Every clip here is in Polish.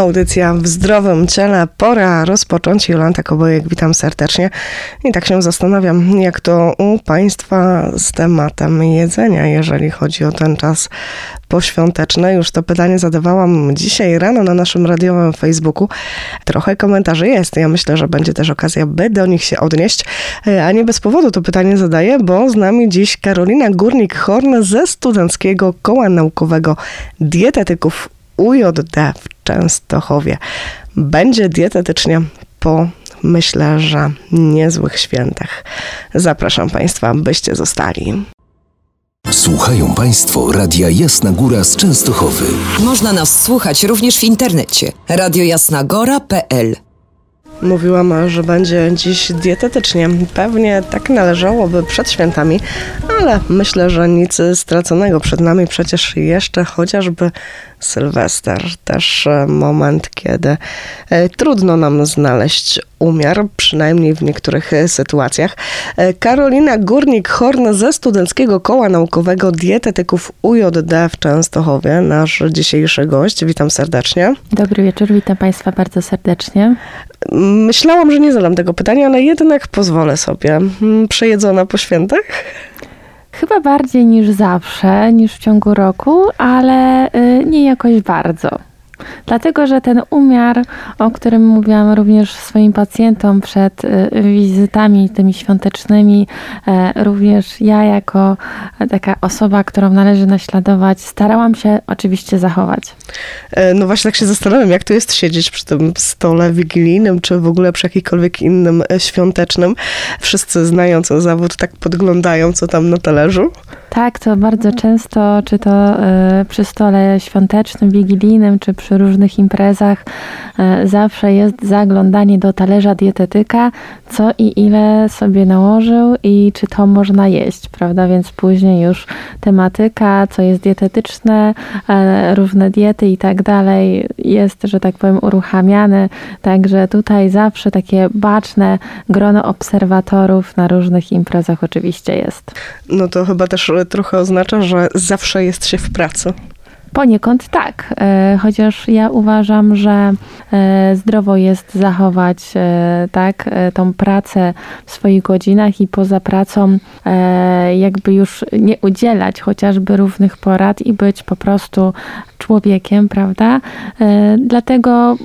Audycja w zdrowym ciele. Pora rozpocząć. Jolanta Kobojek, witam serdecznie. I tak się zastanawiam, jak to u Państwa z tematem jedzenia, jeżeli chodzi o ten czas poświąteczny. Już to pytanie zadawałam dzisiaj rano na naszym radiowym Facebooku. Trochę komentarzy jest. Ja myślę, że będzie też okazja, by do nich się odnieść. A nie bez powodu to pytanie zadaję, bo z nami dziś Karolina Górnik-Horn ze Studenckiego Koła Naukowego Dietetyków UJD w Częstochowie. Będzie dietetycznie po myślę, że niezłych świętach. Zapraszam Państwa, byście zostali. Słuchają Państwo Radia Jasna Góra z Częstochowy. Można nas słuchać również w internecie radiojasnagora.pl Mówiłam, że będzie dziś dietetycznie. Pewnie tak należałoby przed świętami, ale myślę, że nic straconego przed nami. Przecież jeszcze chociażby Sylwester, też e, moment, kiedy e, trudno nam znaleźć umiar, przynajmniej w niektórych e, sytuacjach. Karolina Górnik-Horn ze Studenckiego Koła Naukowego Dietetyków UJD w Częstochowie, nasz dzisiejszy gość. Witam serdecznie. Dobry wieczór, witam Państwa bardzo serdecznie. Myślałam, że nie zadam tego pytania, ale jednak pozwolę sobie. Mm, przejedzona po świętach? Chyba bardziej niż zawsze, niż w ciągu roku, ale y, nie jakoś bardzo. Dlatego, że ten umiar, o którym mówiłam również swoim pacjentom przed y, wizytami tymi świątecznymi, e, również ja jako taka osoba, którą należy naśladować, starałam się oczywiście zachować. E, no właśnie tak się zastanawiam, jak to jest siedzieć przy tym stole wigilijnym, czy w ogóle przy jakimkolwiek innym e, świątecznym. Wszyscy znając zawód tak podglądają, co tam na talerzu. Tak, to bardzo często, czy to przy stole świątecznym, wigilijnym, czy przy przy różnych imprezach e, zawsze jest zaglądanie do talerza dietetyka, co i ile sobie nałożył i czy to można jeść, prawda? Więc później już tematyka, co jest dietetyczne, e, różne diety i tak dalej jest, że tak powiem, uruchamiane. Także tutaj zawsze takie baczne grono obserwatorów na różnych imprezach oczywiście jest. No to chyba też trochę oznacza, że zawsze jest się w pracy. Poniekąd tak, e, chociaż ja uważam, że e, zdrowo jest zachować e, tak, tą pracę w swoich godzinach i poza pracą jakby już nie udzielać chociażby równych porad i być po prostu człowiekiem, prawda? Dlatego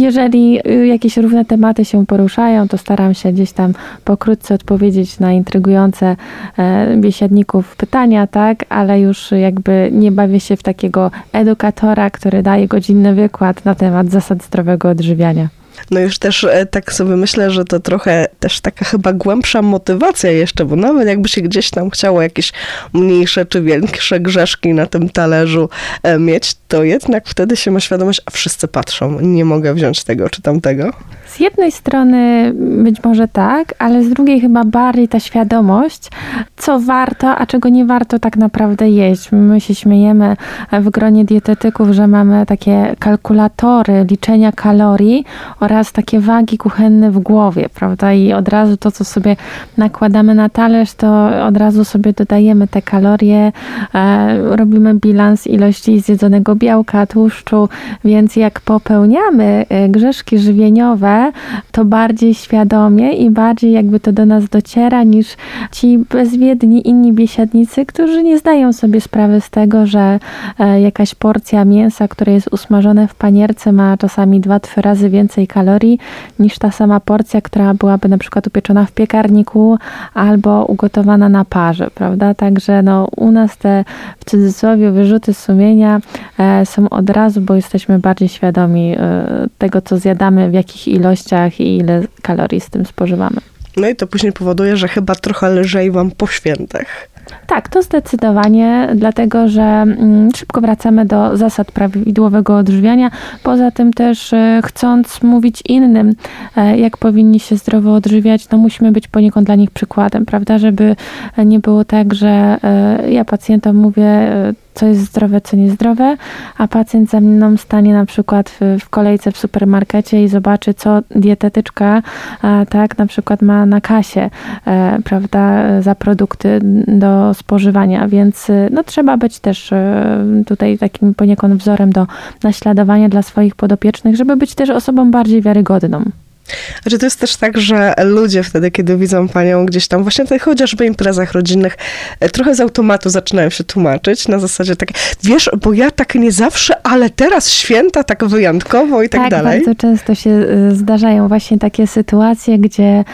jeżeli y, jakieś równe tematy się poruszają, to staram się gdzieś tam pokrótce odpowiedzieć na intrygujące e, biesiadników pytania, tak, ale już jakby nie bawię się w takiego edukatora, który daje godzinny wykład na temat zasad zdrowego odżywiania. No już też e, tak sobie myślę, że to trochę też taka chyba głębsza motywacja jeszcze, bo nawet jakby się gdzieś tam chciało jakieś mniejsze czy większe grzeszki na tym talerzu e, mieć, to jednak wtedy się ma świadomość, a wszyscy patrzą, nie mogę wziąć tego czy tamtego. Z jednej strony być może tak, ale z drugiej chyba bardziej ta świadomość, co warto, a czego nie warto tak naprawdę jeść. My się śmiejemy w gronie dietetyków, że mamy takie kalkulatory liczenia kalorii oraz takie wagi kuchenne w głowie, prawda? I od razu to, co sobie nakładamy na talerz, to od razu sobie dodajemy te kalorie, e, robimy bilans ilości zjedzonego białka, tłuszczu, więc jak popełniamy e, grzeszki żywieniowe, to bardziej świadomie i bardziej jakby to do nas dociera niż ci bezwiedni inni biesiadnicy, którzy nie zdają sobie sprawy z tego, że e, jakaś porcja mięsa, które jest usmażone w panierce ma czasami dwa, trzy razy więcej kalorii niż ta sama porcja, która byłaby na przykład upieczona w piekarniku albo ugotowana na parze, prawda? Także no, u nas te w cudzysłowie wyrzuty sumienia e, są od razu, bo jesteśmy bardziej świadomi e, tego, co zjadamy, w jakich ilościach i ile kalorii z tym spożywamy. No i to później powoduje, że chyba trochę lżej wam po świętach. Tak, to zdecydowanie, dlatego że mm, szybko wracamy do zasad prawidłowego odżywiania. Poza tym też e, chcąc mówić innym, e, jak powinni się zdrowo odżywiać, no musimy być poniekąd dla nich przykładem, prawda? Żeby nie było tak, że e, ja pacjentom mówię co jest zdrowe, co niezdrowe, a pacjent za mną stanie na przykład w, w kolejce w supermarkecie i zobaczy, co dietetyczka tak na przykład ma na kasie, e, prawda, za produkty do spożywania, więc no trzeba być też tutaj takim poniekąd wzorem do naśladowania dla swoich podopiecznych, żeby być też osobą bardziej wiarygodną. Że to jest też tak, że ludzie wtedy, kiedy widzą panią gdzieś tam, właśnie na chociażby imprezach rodzinnych, e, trochę z automatu zaczynają się tłumaczyć na zasadzie tak, wiesz, bo ja tak nie zawsze, ale teraz święta tak wyjątkowo i tak, tak dalej. bardzo często się e, zdarzają właśnie takie sytuacje, gdzie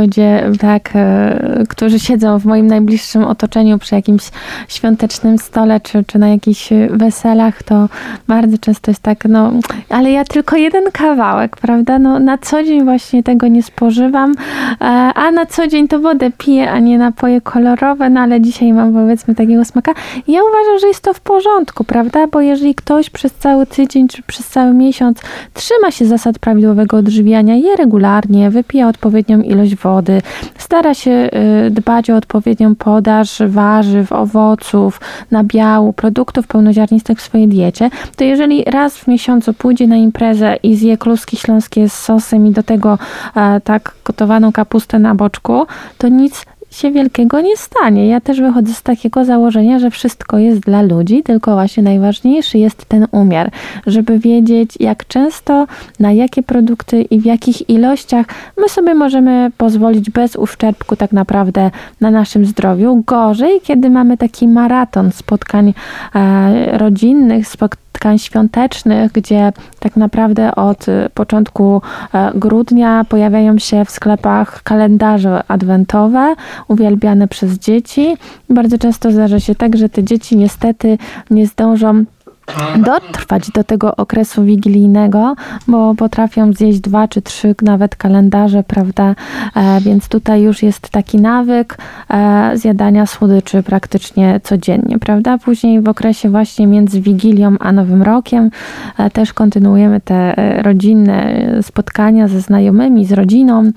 ludzie, tak, e, którzy siedzą w moim najbliższym otoczeniu przy jakimś świątecznym stole, czy, czy na jakichś weselach, to bardzo często jest tak, no, ale ja tylko jeden kawałek, prawda, no na co dzień dzień właśnie tego nie spożywam, e, a na co dzień to wodę piję, a nie napoje kolorowe, no ale dzisiaj mam powiedzmy takiego smaka. Ja uważam, że jest to w porządku, prawda? Bo jeżeli ktoś przez cały tydzień czy przez cały miesiąc trzyma się zasad prawidłowego odżywiania, je regularnie, wypija odpowiednią ilość wody, stara się y, dbać o odpowiednią podaż warzyw, owoców, nabiału, produktów pełnoziarnistych w swojej diecie, to jeżeli raz w miesiącu pójdzie na imprezę i zje kluski śląskie z sosem i do tego e, tak gotowaną kapustę na boczku, to nic się wielkiego nie stanie. Ja też wychodzę z takiego założenia, że wszystko jest dla ludzi, tylko właśnie najważniejszy jest ten umiar, żeby wiedzieć, jak często, na jakie produkty i w jakich ilościach my sobie możemy pozwolić bez uszczerbku tak naprawdę na naszym zdrowiu. Gorzej, kiedy mamy taki maraton spotkań e, rodzinnych, spotkań spotkań świątecznych, gdzie tak naprawdę od y, początku e, grudnia pojawiają się w sklepach kalendarze adwentowe, uwielbiane przez dzieci. Bardzo często zdarza się tak, że te dzieci niestety nie zdążą dotrwać do tego okresu wigilijnego, bo potrafią zjeść dwa czy trzy nawet kalendarze, prawda? E, więc tutaj już jest taki nawyk e, zjadania słodyczy praktycznie codziennie, prawda? Później w okresie właśnie między Wigilią a Nowym Rokiem e, też kontynuujemy te rodzinne spotkania ze znajomymi, z rodziną,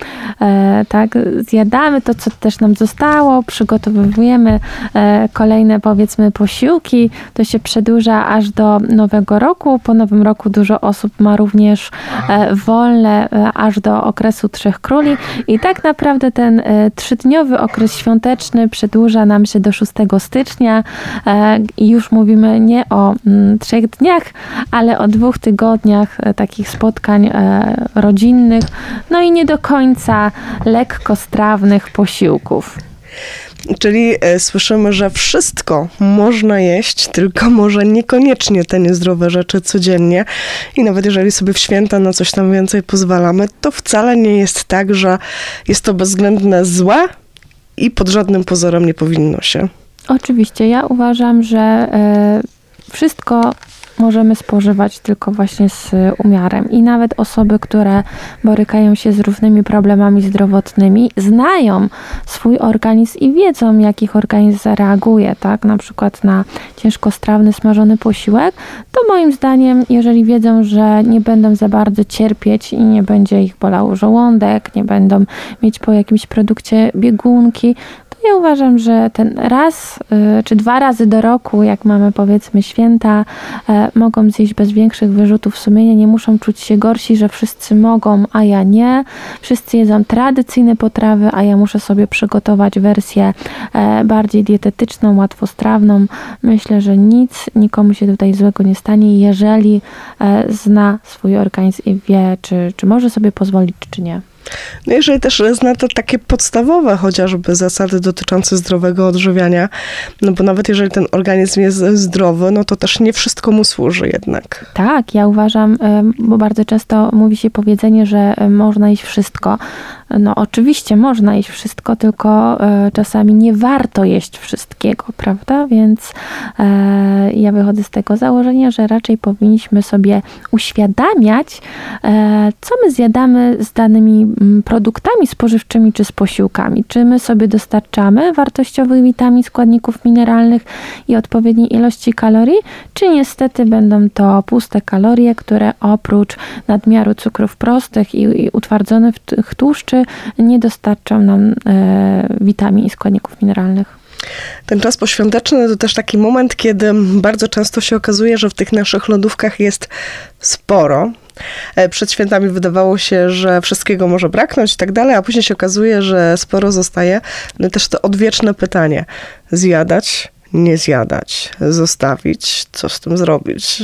tak? Zjadamy to, co też nam zostało, przygotowujemy kolejne powiedzmy posiłki, to się przedłuża aż do do nowego roku. Po nowym roku dużo osób ma również e, wolne e, aż do okresu Trzech Króli i tak naprawdę ten e, trzydniowy okres świąteczny przedłuża nam się do 6 stycznia i już mówimy nie o mm, trzech dniach, ale o dwóch tygodniach takich spotkań rodzinnych, no i nie do końca lekkostrawnych posiłków. Czyli e, słyszymy, że wszystko można jeść, tylko może niekoniecznie te niezdrowe rzeczy codziennie. I nawet jeżeli sobie w święta na coś tam więcej pozwalamy, to wcale nie jest tak, że jest to bezwzględne złe i pod żadnym pozorem nie powinno się. Oczywiście, ja uważam, że e, wszystko możemy spożywać tylko właśnie z umiarem. I nawet osoby, które borykają się z różnymi problemami zdrowotnymi, znają swój organizm i wiedzą, jak ich organizm zareaguje, tak? Na przykład na ciężkostrawny, smażony posiłek, to moim zdaniem, jeżeli wiedzą, że nie będą za bardzo cierpieć i nie będzie ich bolał żołądek, nie będą mieć po jakimś produkcie biegunki, ja uważam, że ten raz y, czy dwa razy do roku, jak mamy powiedzmy święta, e, mogą zjeść bez większych wyrzutów sumienia, nie muszą czuć się gorsi, że wszyscy mogą, a ja nie. Wszyscy jedzą tradycyjne potrawy, a ja muszę sobie przygotować wersję e, bardziej dietetyczną, łatwostrawną. Myślę, że nic nikomu się tutaj złego nie stanie, jeżeli e, zna swój organizm i wie, czy, czy może sobie pozwolić, czy nie. No jeżeli też zna to takie podstawowe chociażby zasady dotyczące zdrowego odżywiania, no bo nawet jeżeli ten organizm jest zdrowy, no to też nie wszystko mu służy jednak. Tak, ja uważam, bo bardzo często mówi się powiedzenie, że można iść wszystko, no oczywiście można jeść wszystko, tylko e, czasami nie warto jeść wszystkiego, prawda? Więc e, ja wychodzę z tego założenia, że raczej powinniśmy sobie uświadamiać, e, co my zjadamy z danymi mm, produktami spożywczymi czy z posiłkami. Czy my sobie dostarczamy wartościowych witamin, składników mineralnych i odpowiedniej ilości kalorii, czy niestety będą to puste kalorie, które oprócz nadmiaru cukrów prostych i, i utwardzonych tłuszczy nie dostarczą nam e, witamin i składników mineralnych. Ten czas poświąteczny to też taki moment, kiedy bardzo często się okazuje, że w tych naszych lodówkach jest sporo. E, przed świętami wydawało się, że wszystkiego może braknąć i tak dalej, a później się okazuje, że sporo zostaje. No też to odwieczne pytanie: zjadać, nie zjadać, zostawić, co z tym zrobić?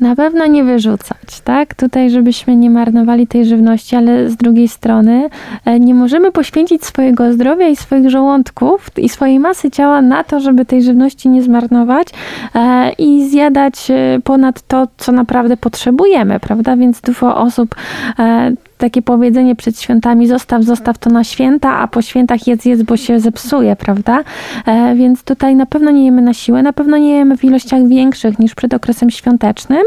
Na pewno nie wyrzucać, tak? Tutaj, żebyśmy nie marnowali tej żywności, ale z drugiej strony e, nie możemy poświęcić swojego zdrowia i swoich żołądków i swojej masy ciała na to, żeby tej żywności nie zmarnować e, i zjadać e, ponad to, co naprawdę potrzebujemy, prawda? Więc dużo osób takie powiedzenie przed świętami, zostaw, zostaw to na święta, a po świętach jedz, jedz, bo się zepsuje, prawda? E, więc tutaj na pewno nie jemy na siłę, na pewno nie jemy w ilościach większych niż przed okresem świątecznym,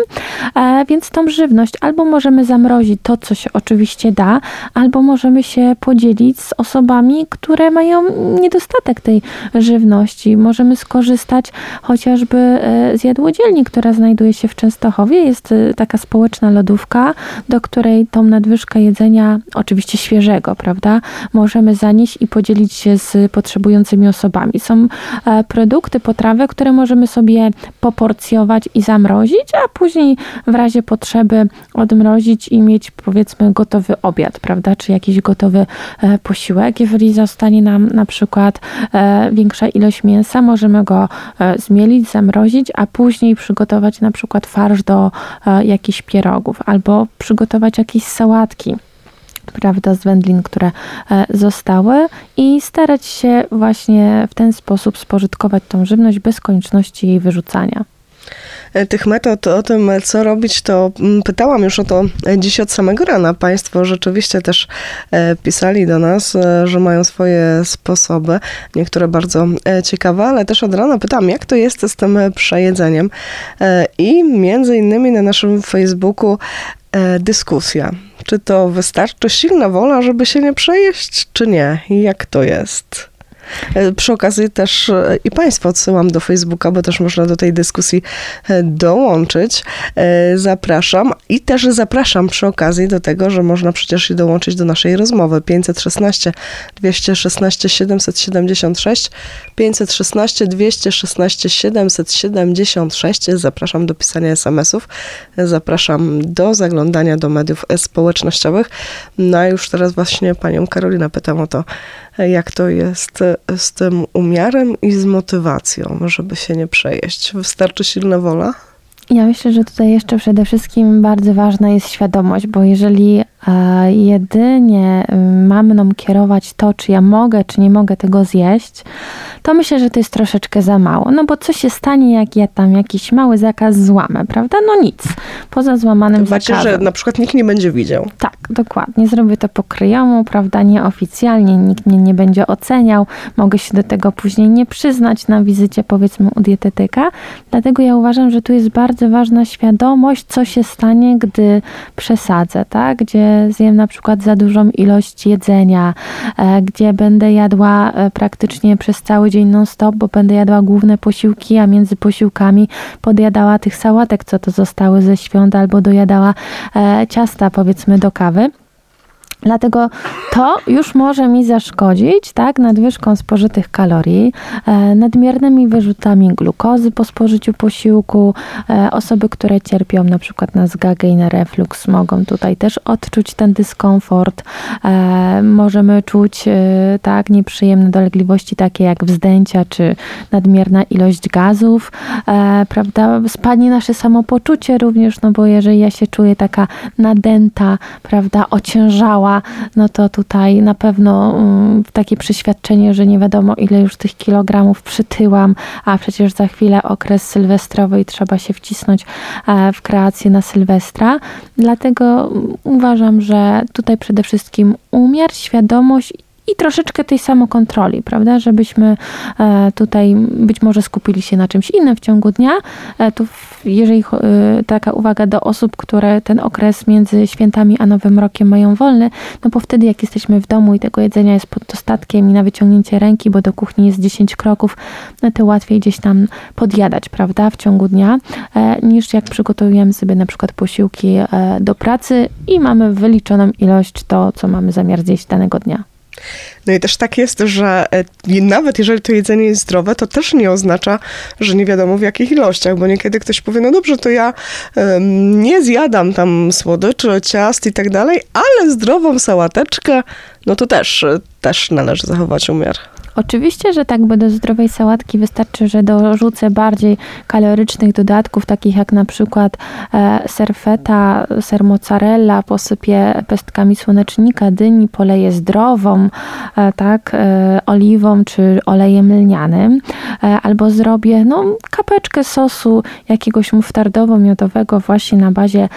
e, więc tą żywność albo możemy zamrozić to, co się oczywiście da, albo możemy się podzielić z osobami, które mają niedostatek tej żywności. Możemy skorzystać chociażby e, z jadłodzielni, która znajduje się w Częstochowie. Jest taka społeczna lodówka, do której tą nadwyżkę jedzenia, oczywiście świeżego, prawda, możemy zanieść i podzielić się z potrzebującymi osobami. Są e, produkty, potrawy, które możemy sobie poporcjować i zamrozić, a później w razie potrzeby odmrozić i mieć powiedzmy gotowy obiad, prawda, czy jakiś gotowy e, posiłek. Jeżeli zostanie nam na przykład e, większa ilość mięsa, możemy go zmielić, zamrozić, a później przygotować na przykład farsz do jakichś pierogów albo przygotować jakieś sałatki prawda, z wędlin, które e, zostały i starać się właśnie w ten sposób spożytkować tą żywność bez konieczności jej wyrzucania e, tych metod, o tym, co robić, to mm, pytałam już o to dziś od samego rana. Państwo rzeczywiście też e, pisali do nas, że mają swoje sposoby, niektóre bardzo ciekawe, ale też od rana pytam, jak to jest z tym przejedzeniem. I między innymi na naszym Facebooku dyskusja czy to wystarczy silna wola, żeby się nie przejeść, czy nie? Jak to jest? E, przy okazji też e, i Państwa odsyłam do Facebooka, bo też można do tej dyskusji e, dołączyć. Zapraszam i też zapraszam przy okazji do tego, że można przecież i dołączyć do naszej rozmowy 516 216 776 516 216 776. Zapraszam do pisania SMS-ów, zapraszam do zaglądania do mediów społecznościowych. No a już teraz właśnie panią Karolinę pytam o to, jak to jest z tym umiarem i z motywacją, żeby się nie przejeść. Wystarczy silna wola? Ja myślę, że tutaj jeszcze przede wszystkim bardzo ważna jest świadomość, bo jeżeli jedynie ma mną kierować to, czy ja mogę, czy nie mogę tego zjeść, to myślę, że to jest troszeczkę za mało. No bo co się stanie, jak ja tam jakiś mały zakaz złamę, prawda? No nic. Poza złamanym to znaczy, zakazem. że na przykład nikt nie będzie widział. Tak, dokładnie. Zrobię to po kryjomu, prawda? Nieoficjalnie, nikt mnie nie będzie oceniał. Mogę się do tego później nie przyznać na wizycie, powiedzmy, u dietetyka. Dlatego ja uważam, że tu jest bardzo ważna świadomość, co się stanie, gdy przesadzę, tak? Gdzie zjem na przykład za dużą ilość jedzenia, e, gdzie będę jadła e, praktycznie przez cały dzień non-stop, bo będę jadła główne posiłki, a między posiłkami podjadała tych sałatek, co to zostały ze świąt, albo dojadała e, ciasta, powiedzmy, do kawy. Dlatego to już może mi zaszkodzić, tak, nadwyżką spożytych kalorii, e, nadmiernymi wyrzutami glukozy po spożyciu posiłku. E, osoby, które cierpią na przykład na zgagę i na reflux mogą tutaj też odczuć ten dyskomfort. E, możemy czuć tak nieprzyjemne dolegliwości takie jak wzdęcia czy nadmierna ilość gazów, prawda? Spadnie nasze samopoczucie również, no bo jeżeli ja się czuję taka nadęta, prawda, ociężała, no to tutaj na pewno um, takie przeświadczenie, że nie wiadomo ile już tych kilogramów przytyłam, a przecież za chwilę okres sylwestrowy i trzeba się wcisnąć e, w kreację na Sylwestra. Dlatego uważam, że tutaj przede wszystkim umiar, świadomość i troszeczkę tej samokontroli, prawda, żebyśmy e, tutaj być może skupili się na czymś innym w ciągu dnia. E, tu jeżeli e, taka uwaga do osób, które ten okres między świętami a Nowym Rokiem mają wolny, no bo wtedy jak jesteśmy w domu i tego jedzenia jest pod dostatkiem i na wyciągnięcie ręki, bo do kuchni jest 10 kroków, no to łatwiej gdzieś tam podjadać, prawda, w ciągu dnia, niż jak przygotowujemy sobie na przykład posiłki do pracy i mamy wyliczoną ilość to, co mamy zamiar zjeść danego dnia. No i też tak jest, że e, nawet jeżeli to jedzenie jest zdrowe, to też nie oznacza, że nie wiadomo w jakich ilościach, bo niekiedy ktoś powie, no dobrze, to ja um, nie zjadam tam słodyczy, ciast i tak dalej, ale zdrową sałateczkę, no to też, też należy zachować umiar. Oczywiście, że tak, bo do zdrowej sałatki wystarczy, że dorzucę bardziej kalorycznych dodatków, takich jak na przykład e, ser feta, ser mozzarella, posypię pestkami słonecznika, dyni, poleję zdrową, e, tak, e, oliwą czy olejem lnianym, albo zrobię no, kapeczkę sosu jakiegoś muftardowo-miodowego właśnie na bazie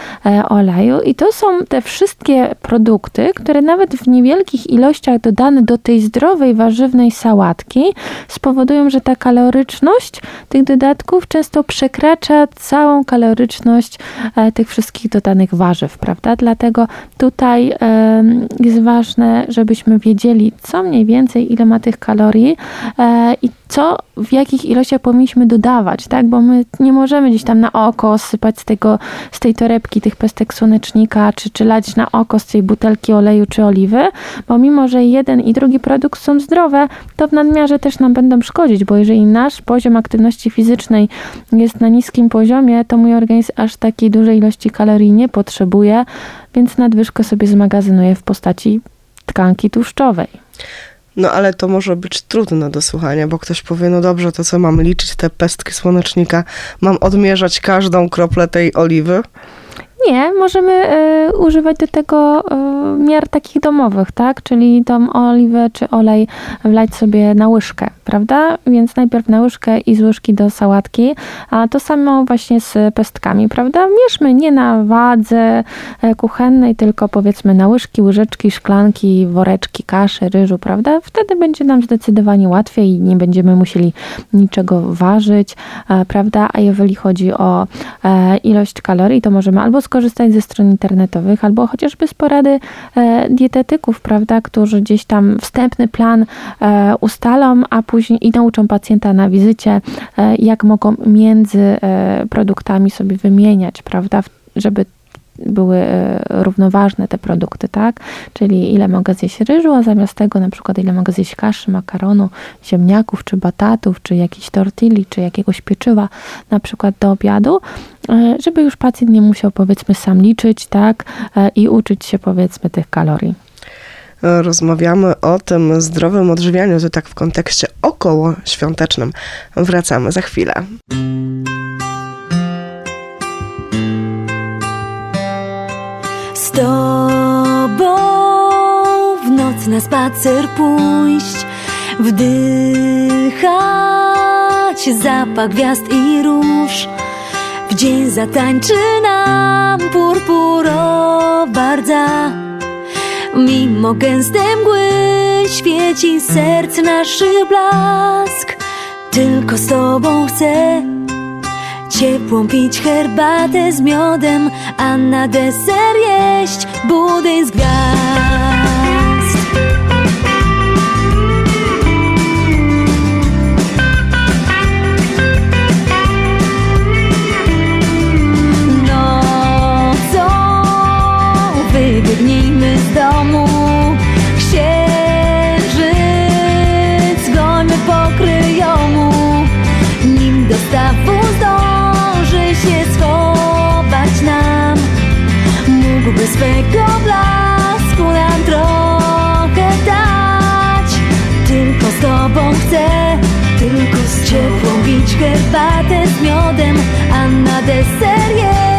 oleju. I to są te wszystkie produkty, które nawet w niewielkich ilościach dodane do tej zdrowej, warzywnej sałatki spowodują, że ta kaloryczność tych dodatków często przekracza całą kaloryczność e, tych wszystkich dodanych warzyw, prawda? Dlatego tutaj jest ważne, żebyśmy wiedzieli, co mniej więcej, ile ma tych kalorii e, i co, w jakich ilościach powinniśmy dodawać, tak? Bo my nie możemy gdzieś tam na oko sypać z tego, z tej torebki tych pestek słonecznika, czy, czy lać na oko z tej butelki oleju czy oliwy, bo mimo, że jeden i drugi produkt są zdrowe, to w nadmiarze też nam będą szkodzić, bo jeżeli nasz poziom aktywności fizycznej jest na niskim poziomie, to mój organizm aż takiej dużej ilości kalorii nie potrzebuje, więc nadwyżkę sobie zmagazynuje w postaci tkanki tłuszczowej. No ale to może być trudne do słuchania, bo ktoś powie, no dobrze, to co mam liczyć te pestki słonecznika? Mam odmierzać każdą kroplę tej oliwy? Nie, możemy y, używać do tego y, miar takich domowych, tak? Czyli tą oliwę czy olej wlać sobie na łyżkę, prawda? Więc najpierw na łyżkę i z łyżki do sałatki, a to samo właśnie z pestkami, prawda? Mierzmy nie na wadze e, kuchennej, tylko powiedzmy na łyżki, łyżeczki, szklanki, woreczki, kaszy, ryżu, prawda? Wtedy będzie nam zdecydowanie łatwiej i nie będziemy musieli niczego ważyć, e, prawda? A jeżeli chodzi o e, ilość kalorii, to możemy albo skorzystać ze stron internetowych, albo chociażby z porady e, dietetyków, prawda, którzy gdzieś tam wstępny plan e, ustalą, a później i nauczą pacjenta na wizycie, e, jak mogą między produktami sobie wymieniać, prawda, żeby były e, równoważne te produkty, tak? Czyli ile mogę zjeść ryżu, a zamiast tego na przykład ile mogę zjeść kaszy, makaronu, ziemniaków, czy batatów, czy jakiejś tortilli, czy jakiegoś pieczywa na przykład do obiadu, e, żeby już pacjent nie musiał powiedzmy sam liczyć, tak? E, I uczyć się powiedzmy tych kalorii rozmawiamy o tym zdrowym odżywianiu, to tak w kontekście około świątecznym. Wracamy za chwilę. Tobą w noc na spacer pójść, wdychać zapach gwiazd i róż. W dzień zatańczy nam purpurowa rdza. Mimo gęstej mgły świeci serc naszy blask. Tylko z tobą chcę ciepłą pić herbatę z miodem, a na deser jeść budyń z gwiazd. Pić herbatę z miodem A na deser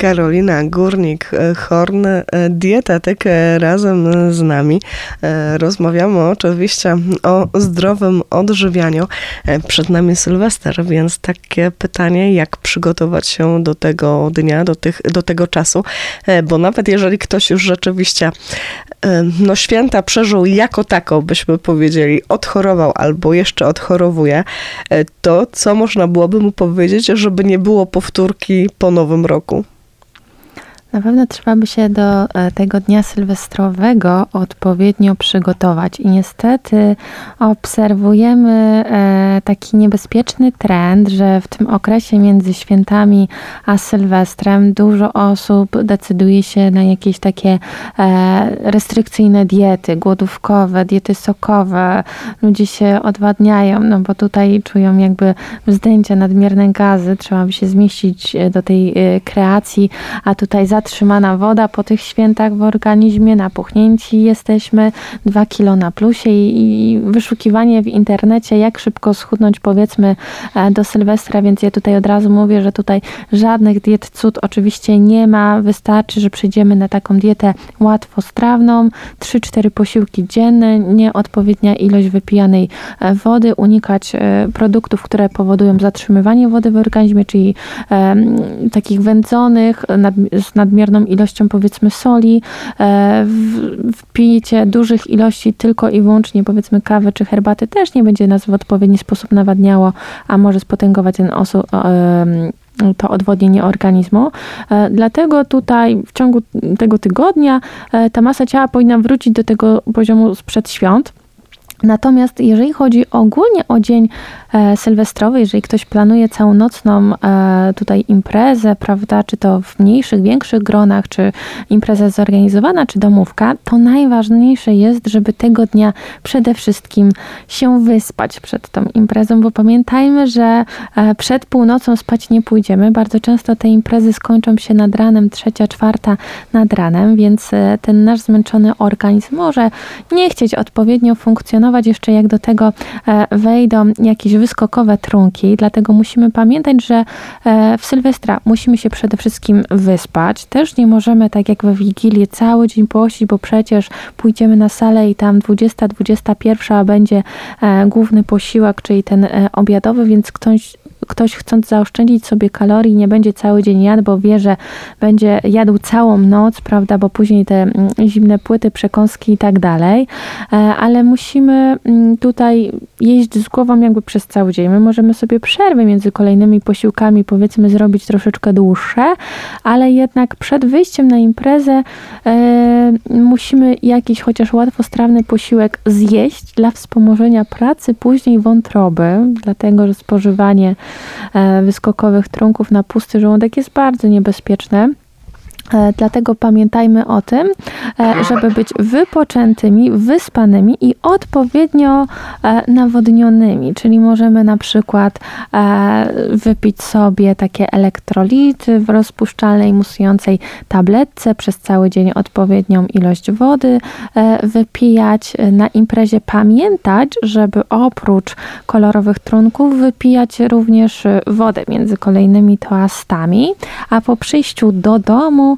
Karolina Górnik-Horn, dietetyk razem z nami. Rozmawiamy oczywiście o zdrowym odżywianiu. Przed nami Sylwester, więc takie pytanie, jak przygotować się do tego dnia, do, tych, do tego czasu, bo nawet jeżeli ktoś już rzeczywiście no, święta przeżył jako tako, byśmy powiedzieli, odchorował albo jeszcze odchorowuje, to co można byłoby mu powiedzieć, żeby nie było powtórki po nowym roku? Na pewno trzeba by się do e, tego dnia sylwestrowego odpowiednio przygotować. I niestety obserwujemy e, taki niebezpieczny trend, że w tym okresie między świętami a Sylwestrem dużo osób decyduje się na jakieś takie e, restrykcyjne diety, głodówkowe, diety sokowe. Ludzie się odwadniają, no bo tutaj czują jakby wzdęcia, nadmierne gazy. Trzeba by się zmieścić do tej kreacji, a tutaj za zatrzymana woda po tych świętach w organizmie, napuchnięci jesteśmy, dwa kilo na plusie i, i wyszukiwanie w internecie, jak szybko schudnąć powiedzmy e, do Sylwestra, więc ja tutaj od razu mówię, że tutaj żadnych diet cud oczywiście nie ma, wystarczy, że przejdziemy na taką dietę łatwostrawną, 3-4 posiłki dzienne, nieodpowiednia ilość wypijanej e, wody, unikać e, produktów, które powodują zatrzymywanie wody w organizmie, czyli takich wędzonych nad, z nadmierną nadmierną ilością powiedzmy soli, e, wpijcie dużych ilości tylko i wyłącznie powiedzmy kawy czy herbaty też nie będzie nas w odpowiedni sposób nawadniało, a może spotęgować ten osu, to odwodnienie organizmu. E, dlatego tutaj w ciągu tego tygodnia e, ta masa ciała powinna wrócić do tego poziomu sprzed świąt. Natomiast jeżeli chodzi ogólnie o dzień e, sylwestrowy, jeżeli ktoś planuje całonocną e, tutaj imprezę, prawda, czy to w mniejszych, większych gronach, czy impreza zorganizowana, czy domówka, to najważniejsze jest, żeby tego dnia przede wszystkim się wyspać przed tą imprezą, bo pamiętajmy, że e, przed północą spać nie pójdziemy. Bardzo często te imprezy skończą się nad ranem, trzecia, czwarta nad ranem, więc ten nasz zmęczony organizm może nie chcieć odpowiednio funkcjonować jeszcze jak do tego e, wejdą jakieś wyskokowe trunki, dlatego musimy pamiętać, że e, w Sylwestra musimy się przede wszystkim wyspać. Też nie możemy tak jak we Wigilię cały dzień pościć, bo przecież pójdziemy na salę i tam 20-21 będzie e, główny posiłek, czyli ten obiadowy, więc ktoś ktoś chcąc zaoszczędzić sobie kalorii, nie będzie cały dzień jadł, bo wie, że będzie jadł całą noc, prawda, bo później te mm, zimne płyty, przekąski i tak dalej, e, ale musimy mm, tutaj jeść z głową jakby przez cały dzień. My możemy sobie przerwy między kolejnymi posiłkami, powiedzmy, zrobić troszeczkę dłuższe, ale jednak przed wyjściem na imprezę e, musimy jakiś chociaż łatwostrawny posiłek zjeść dla wspomożenia pracy później wątroby, dlatego że spożywanie wyskokowych trunków na pusty żołądek jest bardzo niebezpieczne. E, dlatego pamiętajmy o tym, e, żeby być wypoczętymi, wyspanymi i odpowiednio e, nawodnionymi. Czyli możemy na przykład wypić sobie takie elektrolity w rozpuszczalnej, musującej tabletce przez cały dzień odpowiednią ilość wody wypijać. Na imprezie pamiętać, żeby oprócz kolorowych trunków wypijać również wodę między kolejnymi toastami, a po przyjściu do domu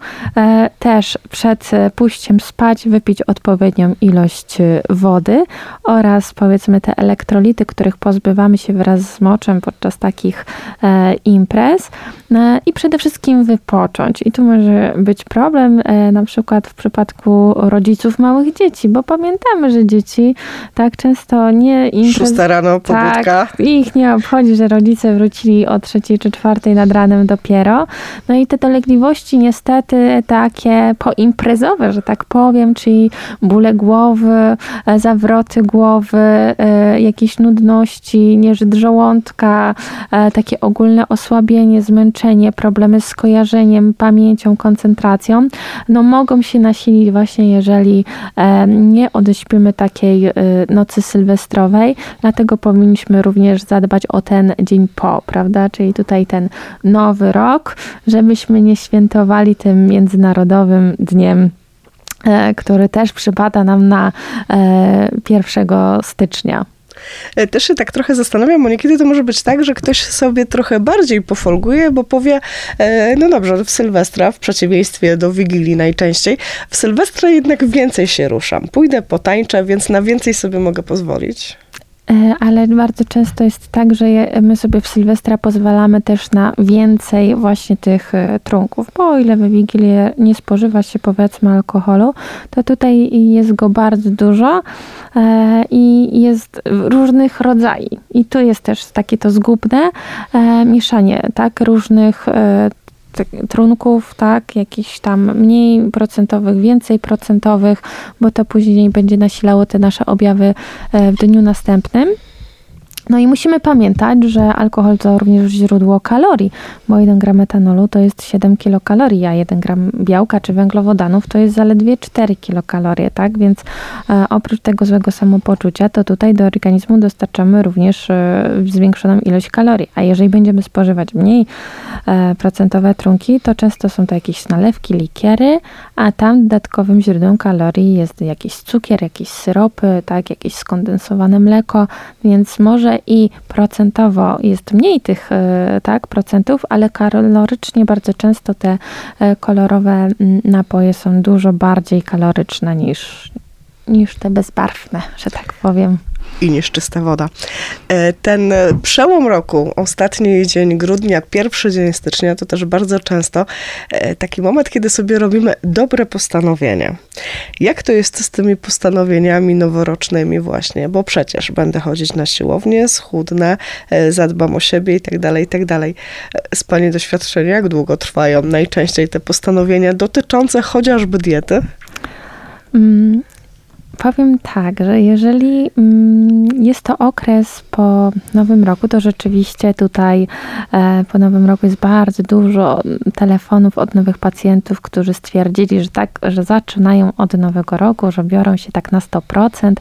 też przed pójściem spać wypić odpowiednią ilość wody oraz powiedzmy te elektrolity, których pozbywamy się wraz z moczem podczas takich e, imprez e, i przede wszystkim wypocząć. I tu może być problem na przykład w przypadku rodziców małych dzieci, bo pamiętamy, że dzieci tak często nie imprez... Szósta rano, pobudka. Tak, ich nie obchodzi, że rodzice wrócili o trzeciej czy czwartej nad ranem dopiero. No i te dolegliwości niestety takie poimprezowe, że tak powiem, czyli bóle głowy, e, zawroty głowy, e, jakieś nudności, nieżyt żołądka, e, takie ogólne osłabienie, zmęczenie, problemy z kojarzeniem, pamięcią, koncentracją, no mogą się nasilić właśnie, jeżeli nie odeśpimy takiej nocy sylwestrowej, dlatego powinniśmy również zadbać o ten dzień po, prawda, czyli tutaj ten nowy rok, żebyśmy nie świętowali tym Międzynarodowym Dniem e, który też przypada nam na 1 e, stycznia. E, Też się tak trochę zastanawiam, bo niekiedy to może być tak, że ktoś sobie trochę bardziej pofolguje, bo powie, no dobrze, w Sylwestra, w przeciwieństwie do Wigilii najczęściej, w Sylwestra jednak więcej się ruszam. Pójdę, potańczę, więc na więcej sobie mogę pozwolić. E, Ale bardzo często jest tak, że my sobie w Sylwestra pozwalamy też na więcej właśnie tych e, trunków, bo o ile we Wigilię nie spożywa się powiedzmy alkoholu, to tutaj jest go bardzo dużo e, i jest różnych rodzajów. I tu jest też takie to zgubne mieszanie, tak, różnych trunków, tak, jakichś tam mniej procentowych, więcej procentowych, bo to później będzie nasilało te nasze objawy e, w dniu następnym. No i musimy pamiętać, że alkohol to również źródło kalorii, bo 1 gram etanolu to jest 7 kilokalorii, a 1 gram białka czy węglowodanów to jest zaledwie 4 kilokalorie, tak? Więc e, oprócz tego złego samopoczucia, to tutaj do organizmu dostarczamy również e, zwiększoną ilość kalorii. A jeżeli będziemy spożywać mniej e, procentowe trunki, to często są to jakieś nalewki, likiery, a tam dodatkowym źródłem kalorii jest jakiś cukier, jakieś syropy, tak, jakieś skondensowane mleko, więc może i procentowo jest mniej tych e, tak, procentów, ale kalorycznie bardzo często te e, kolorowe mm, napoje są dużo bardziej kaloryczne niż, niż te bezbarwne, że tak powiem. I niż czysta woda. E, Ten e, przełom roku, ostatni dzień grudnia, pierwszy dzień stycznia, to też bardzo często e, taki moment, kiedy sobie robimy dobre postanowienia. Jak to jest z tymi postanowieniami noworocznymi właśnie? Bo przecież będę chodzić na siłownię, schudnę, zadbam o siebie i tak dalej, i tak dalej. Z Pani doświadczenia, jak długo trwają najczęściej te postanowienia dotyczące chociażby diety? Mm, Powiem tak, że jeżeli mm, jest to okres po Nowym Roku, to rzeczywiście tutaj e, po Nowym Roku jest bardzo dużo telefonów od nowych pacjentów, którzy stwierdzili, że tak, że zaczynają od Nowego Roku, że biorą się tak na 100%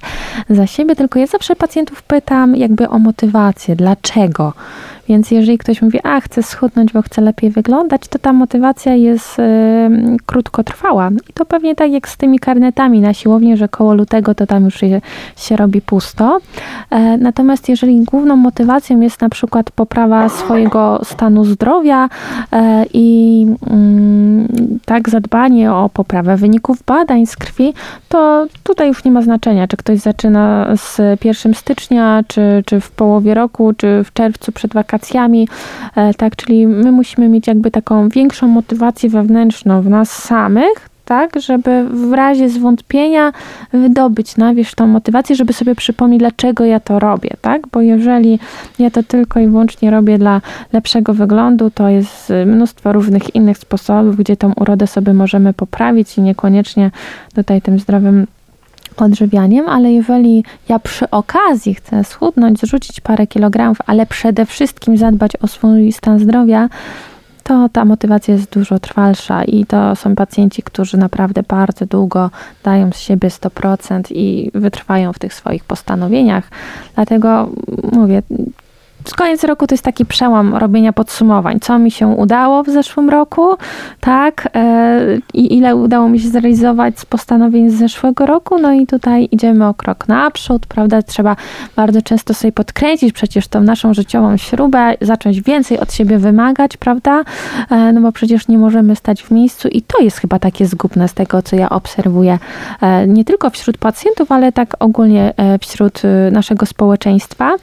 za siebie. Tylko ja zawsze pacjentów pytam jakby o motywację, dlaczego. Więc jeżeli ktoś mówi, a chcę schudnąć, bo chcę lepiej wyglądać, to ta motywacja jest y, krótkotrwała. I to pewnie tak jak z tymi karnetami na siłowni, że koło lutego to tam już się, się robi pusto. E, natomiast jeżeli główną motywacją jest na przykład poprawa swojego stanu zdrowia e, i mm, tak zadbanie o poprawę wyników badań z krwi, to tutaj już nie ma znaczenia, czy ktoś zaczyna z 1 stycznia, czy, czy w połowie roku, czy w czerwcu przed wakacjami, e, tak, czyli my musimy mieć jakby taką większą motywację wewnętrzną w nas samych, tak, żeby w razie zwątpienia wydobyć na wierzch tą motywację, żeby sobie przypomnieć, dlaczego ja to robię, tak, bo jeżeli ja to tylko i wyłącznie robię dla lepszego wyglądu, to jest mnóstwo różnych innych sposobów, gdzie tą urodę sobie możemy poprawić i niekoniecznie tutaj tym zdrowym odżywianiem, ale jeżeli ja przy okazji chcę schudnąć, zrzucić parę kilogramów, ale przede wszystkim zadbać o swój stan zdrowia, to ta motywacja jest dużo trwalsza i to są pacjenci, którzy naprawdę bardzo długo dają z siebie 100% i wytrwają w tych swoich postanowieniach. Dlatego mówię, z koniec roku to jest taki przełom robienia podsumowań, co mi się udało w zeszłym roku, tak, e, i ile udało mi się zrealizować z postanowień z zeszłego roku, no i tutaj idziemy o krok naprzód, prawda, trzeba bardzo często sobie podkręcić przecież tą naszą życiową śrubę, zacząć więcej od siebie wymagać, prawda, E, no bo przecież nie możemy stać w miejscu i to jest chyba takie zgubne z tego, co ja obserwuję, e, nie tylko wśród pacjentów, ale tak ogólnie wśród naszego społeczeństwa,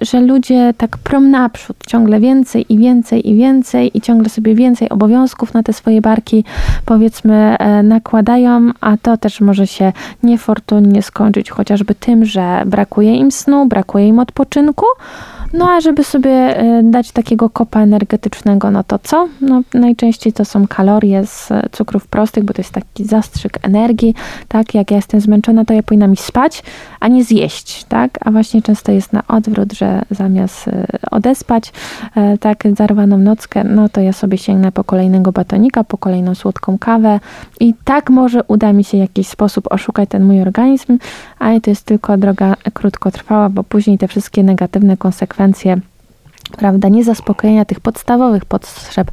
że ludzie tak prom naprzód, ciągle więcej i więcej i więcej i ciągle sobie więcej obowiązków na te swoje barki, powiedzmy, e, nakładają, a to też może się niefortunnie skończyć chociażby tym, że brakuje im snu, brakuje im odpoczynku, no a żeby sobie e, dać takiego kopa energetycznego, no to co? No najczęściej to są kalorie z e, cukrów prostych, bo to jest taki zastrzyk energii, tak? Jak ja jestem zmęczona, to ja powinnam iść spać, a nie zjeść, tak? A właśnie często jest na odwrót, że zamiast e, odespać, e, tak, zarwaną nockę, no to ja sobie sięgnę po kolejnego batonika, po kolejną słodką kawę i tak może uda mi się w jakiś sposób oszukać ten mój organizm, ale to jest tylko droga krótkotrwała, bo później te wszystkie negatywne konsekwencje prawda, niezaspokojenia tych podstawowych potrzeb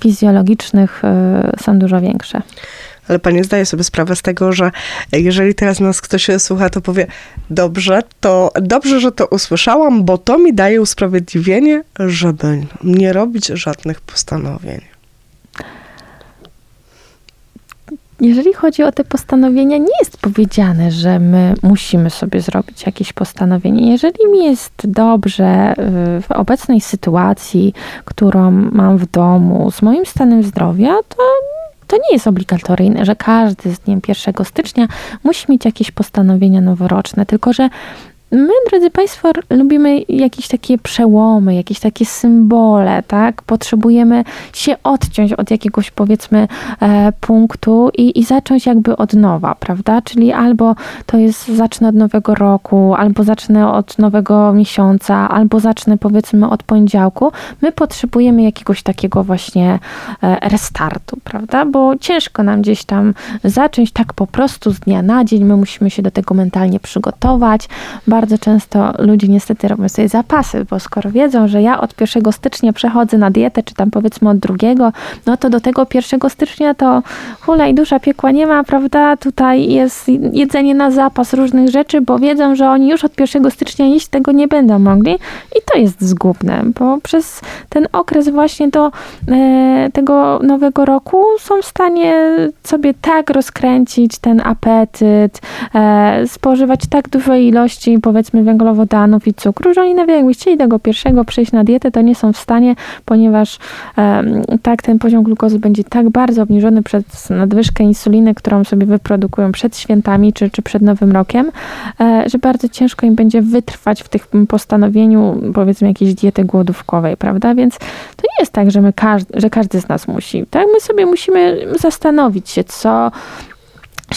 fizjologicznych y, są dużo większe. Ale pani zdaje sobie sprawę z tego, że jeżeli teraz nas ktoś słucha, to powie, dobrze, to dobrze, że to usłyszałam, bo to mi daje usprawiedliwienie, żeby nie robić żadnych postanowień. Jeżeli chodzi o te postanowienia, nie jest powiedziane, że my musimy sobie zrobić jakieś postanowienie. Jeżeli mi jest dobrze y, w obecnej sytuacji, którą mam w domu, z moim stanem zdrowia, to to nie jest obligatoryjne, że każdy z dniem 1 stycznia musi mieć jakieś postanowienia noworoczne, tylko że My, drodzy Państwo, lubimy jakieś takie przełomy, jakieś takie symbole, tak? Potrzebujemy się odciąć od jakiegoś, powiedzmy, e, punktu i, i zacząć jakby od nowa, prawda? Czyli albo to jest zacznę od nowego roku, albo zacznę od nowego miesiąca, albo zacznę, powiedzmy, od poniedziałku. My potrzebujemy jakiegoś takiego właśnie e, restartu, prawda? Bo ciężko nam gdzieś tam zacząć tak po prostu z dnia na dzień. My musimy się do tego mentalnie przygotować. Bardzo często ludzie niestety robią sobie zapasy, bo skoro wiedzą, że ja od 1 stycznia przechodzę na dietę, czy tam powiedzmy od drugiego, no to do tego 1 stycznia to hula i dusza piekła nie ma, prawda? Tutaj jest jedzenie na zapas różnych rzeczy, bo wiedzą, że oni już od 1 stycznia jeść tego nie będą mogli i to jest zgubne, bo przez ten okres właśnie do e, tego nowego roku są w stanie sobie tak rozkręcić ten apetyt, e, spożywać tak duże ilości, bo powiedzmy węglowodanów i cukru, że oni nawet jakby chcieli tego pierwszego przejść na dietę, to nie są w stanie, ponieważ um, tak ten poziom glukozy będzie tak bardzo obniżony przez nadwyżkę insuliny, którą sobie wyprodukują przed świętami czy, czy przed Nowym Rokiem, e, że bardzo ciężko im będzie wytrwać w tych postanowieniu powiedzmy jakiejś diety głodówkowej, prawda? Więc to nie jest tak, że my każdy, że każdy z nas musi. Tak, my sobie musimy zastanowić się, co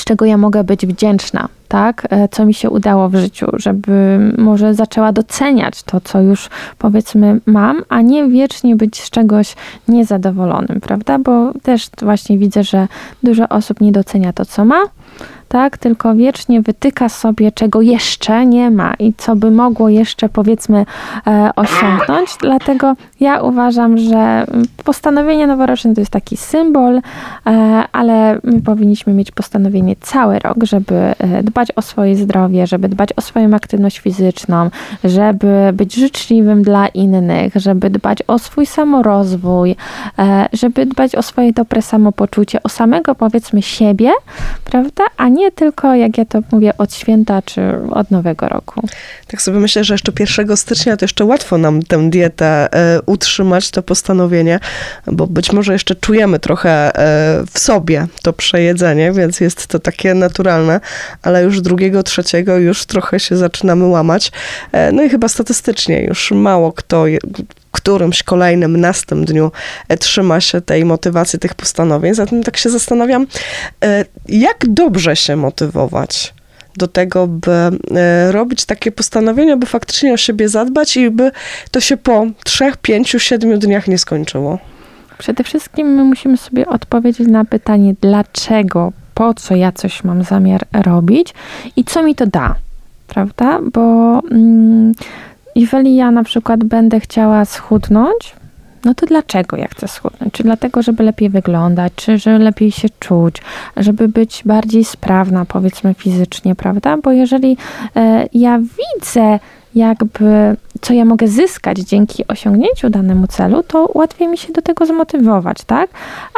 czego ja mogę być wdzięczna, tak, e, co mi się udało w życiu, żeby może zaczęła doceniać to, co już powiedzmy mam, a nie wiecznie być z czegoś niezadowolonym, prawda? Bo też właśnie widzę, że dużo osób nie docenia to, co ma, tak? Tylko wiecznie wytyka sobie, czego jeszcze nie ma i co by mogło jeszcze, powiedzmy, e, osiągnąć. Dlatego ja uważam, że postanowienie noworoczne to jest taki symbol, e, ale my powinniśmy mieć postanowienie cały rok, żeby e, dbać o swoje zdrowie, żeby dbać o swoją aktywność fizyczną, żeby być życzliwym dla innych, żeby dbać o swój samorozwój, żeby dbać o swoje dobre samopoczucie, o samego, powiedzmy, siebie, prawda? A nie tylko, jak ja to mówię, od święta czy od nowego roku. Tak sobie myślę, że jeszcze 1 stycznia to jeszcze łatwo nam tę dietę e, utrzymać, to postanowienie, bo być może jeszcze czujemy trochę e, w sobie to przejedzenie, więc jest to takie naturalne, ale już drugiego, trzeciego już trochę się zaczynamy łamać. E, no i chyba statystycznie już mało kto którymś kolejnym następnym dniu e, trzyma się tej motywacji, tych postanowień. Zatem tak się zastanawiam, e, jak dobrze się motywować do tego, by e, robić takie postanowienia, by faktycznie o siebie zadbać i by to się po trzech, pięciu, siedmiu dniach nie skończyło. Przede wszystkim my musimy sobie odpowiedzieć na pytanie, dlaczego, po co ja coś mam zamiar robić i co mi to da, prawda? Bo mm, jeżeli ja na przykład będę chciała schudnąć, no to dlaczego ja chcę schudnąć? Czy dlatego, żeby lepiej wyglądać, czy żeby lepiej się czuć, żeby być bardziej sprawna, powiedzmy fizycznie, prawda? Bo jeżeli e, ja widzę, jakby co ja mogę zyskać dzięki osiągnięciu danemu celu, to łatwiej mi się do tego zmotywować, tak?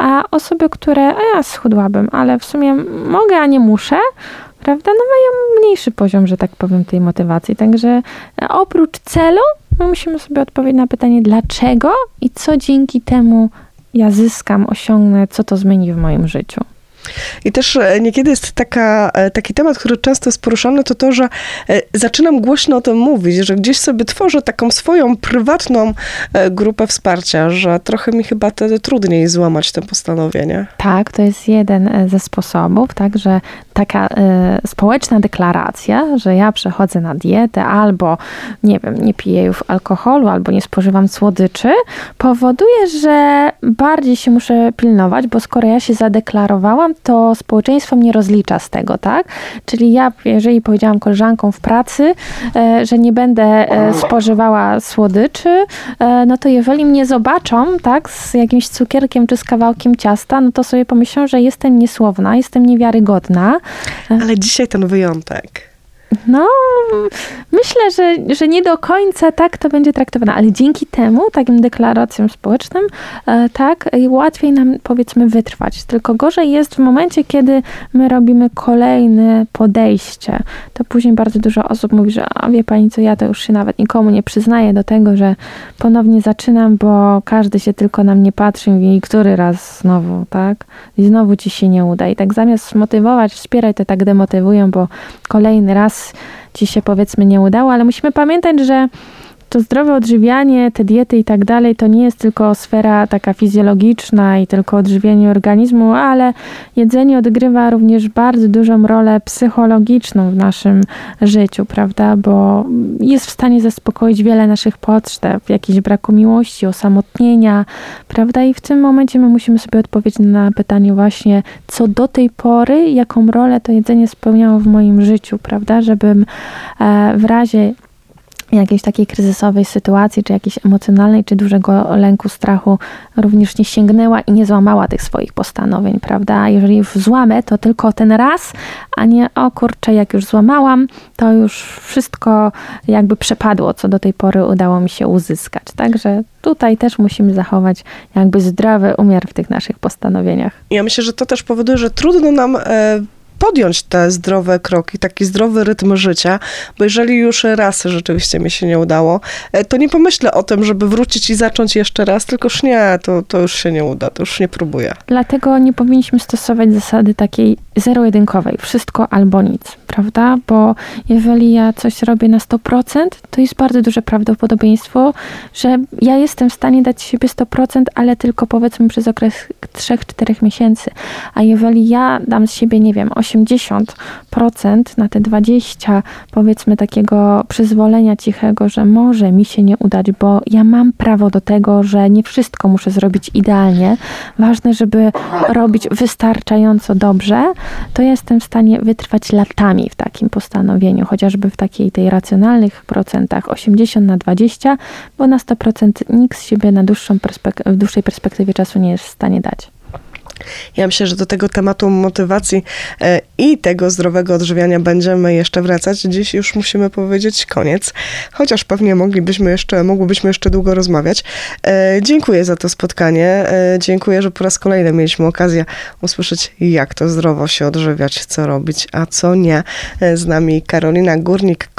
A osoby, które, a ja schudłabym, ale w sumie mogę, a nie muszę, prawda, no mają mniejszy poziom, że tak powiem, tej motywacji. Także oprócz celu, my musimy sobie odpowiedzieć na pytanie, dlaczego i co dzięki temu ja zyskam, osiągnę, co to zmieni w moim życiu. I też e, niekiedy jest taka, e, taki temat, który często jest poruszany, to to, że e, zaczynam głośno o tym mówić, że gdzieś sobie tworzę taką swoją prywatną grupę wsparcia, że trochę mi chyba wtedy trudniej złamać to postanowienie. Tak, to jest jeden ze sposobów, tak, że taka y, społeczna deklaracja, że ja przechodzę na dietę albo, nie wiem, nie piję już alkoholu, albo nie spożywam słodyczy, powoduje, że bardziej się muszę pilnować, bo skoro ja się zadeklarowałam, to społeczeństwo mnie rozlicza z tego, tak? Czyli ja, jeżeli powiedziałam koleżankom w pracy, e, że nie będę e, spożywała słodyczy, e, no to jeżeli mnie zobaczą, tak, z jakimś cukierkiem czy z kawałkiem ciasta, no to sobie pomyślą, że jestem niesłowna, jestem niewiarygodna. Ale dzisiaj ten wyjątek. No, myślę, że, że nie do końca tak to będzie traktowane, ale dzięki temu, takim deklaracjom społecznym, e, tak, łatwiej nam powiedzmy wytrwać. Tylko gorzej jest w momencie, kiedy my robimy kolejne podejście. To później bardzo dużo osób mówi, że a wie pani co, ja to już się nawet nikomu nie przyznaję do tego, że ponownie zaczynam, bo każdy się tylko na mnie patrzy i mówi, który raz znowu, tak? I znowu ci się nie uda. I tak zamiast motywować, wspierać, to tak demotywują, bo kolejny raz ci się powiedzmy nie udało, ale musimy pamiętać, że to zdrowe odżywianie, te diety i tak dalej, to nie jest tylko sfera taka fizjologiczna i tylko odżywianie organizmu, ale jedzenie odgrywa również bardzo dużą rolę psychologiczną w naszym życiu, prawda? Bo jest w stanie zaspokoić wiele naszych potrzeb, jakiś braku miłości, osamotnienia, prawda? I w tym momencie my musimy sobie odpowiedzieć na pytanie właśnie, co do tej pory, jaką rolę to jedzenie spełniało w moim życiu, prawda? Żebym e, w razie jakiejś takiej kryzysowej sytuacji, czy jakiejś emocjonalnej, czy dużego lęku, strachu, również nie sięgnęła i nie złamała tych swoich postanowień, prawda? Jeżeli już złamę, to tylko ten raz, a nie o kurczę, jak już złamałam, to już wszystko jakby przepadło, co do tej pory udało mi się uzyskać. Także tutaj też musimy zachować jakby zdrowy umiar w tych naszych postanowieniach. Ja myślę, że to też powoduje, że trudno nam e, podjąć te zdrowe kroki, taki zdrowy rytm życia, bo jeżeli już raz rzeczywiście mi się nie udało, e, to nie pomyślę o tym, żeby wrócić i zacząć jeszcze raz, tylko już nie, to, to już się nie uda, to już nie próbuję. Dlatego nie powinniśmy stosować zasady takiej zero-jedynkowej, wszystko albo nic, prawda? Bo jeżeli ja coś robię na 100%, to jest bardzo duże prawdopodobieństwo, że ja jestem w stanie dać siebie 100%, ale tylko powiedzmy przez okres 3-4 miesięcy. A jeżeli ja dam z siebie, nie wiem, 80% na te 20 powiedzmy takiego przyzwolenia cichego, że może mi się nie udać, bo ja mam prawo do tego, że nie wszystko muszę zrobić idealnie. Ważne, żeby robić wystarczająco dobrze, to jestem w stanie wytrwać latami w takim postanowieniu, chociażby w takiej tej racjonalnych procentach 80 na 20, bo na 100% nikt z siebie na dłuższą perspek- w dłuższej perspektywie czasu nie jest w stanie dać. Ja myślę, że do tego tematu motywacji e, i tego zdrowego odżywiania będziemy jeszcze wracać. Dziś już musimy powiedzieć koniec, chociaż pewnie moglibyśmy jeszcze, mogłybyśmy jeszcze długo rozmawiać. E, dziękuję za to spotkanie. E, dziękuję, że po raz kolejny mieliśmy okazję usłyszeć, jak to zdrowo się odżywiać, co robić, a co nie. Z nami Karolina Górnik,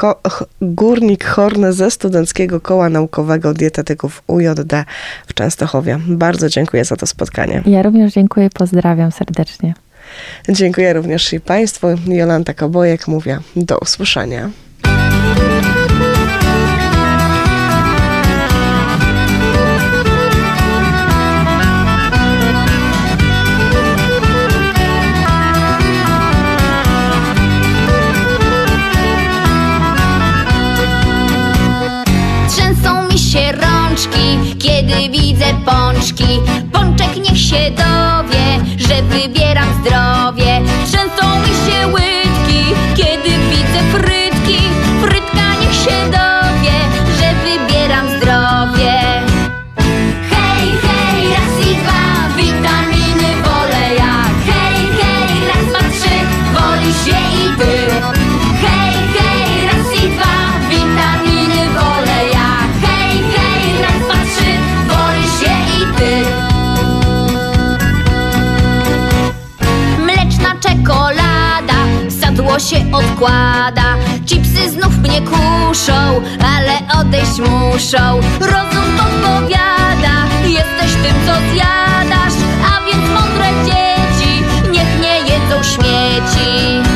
Górnik Horne ze Studenckiego Koła Naukowego Dietetyków UJD w Częstochowie. Bardzo dziękuję za to spotkanie. Ja również dziękuję pozdrawiam serdecznie. Dziękuję również i Państwu. Jolanta Kobojek mówię do usłyszenia. Kiedy widzę pączki. Pączek niech się dowie, że wybieram zdrowie. Trzęsą się odkłada. Chipsy znów mnie kuszą, ale odejść muszą. Rozum podpowiada, jesteś tym co zjadasz. A więc mądre dzieci, niech nie jedzą śmieci.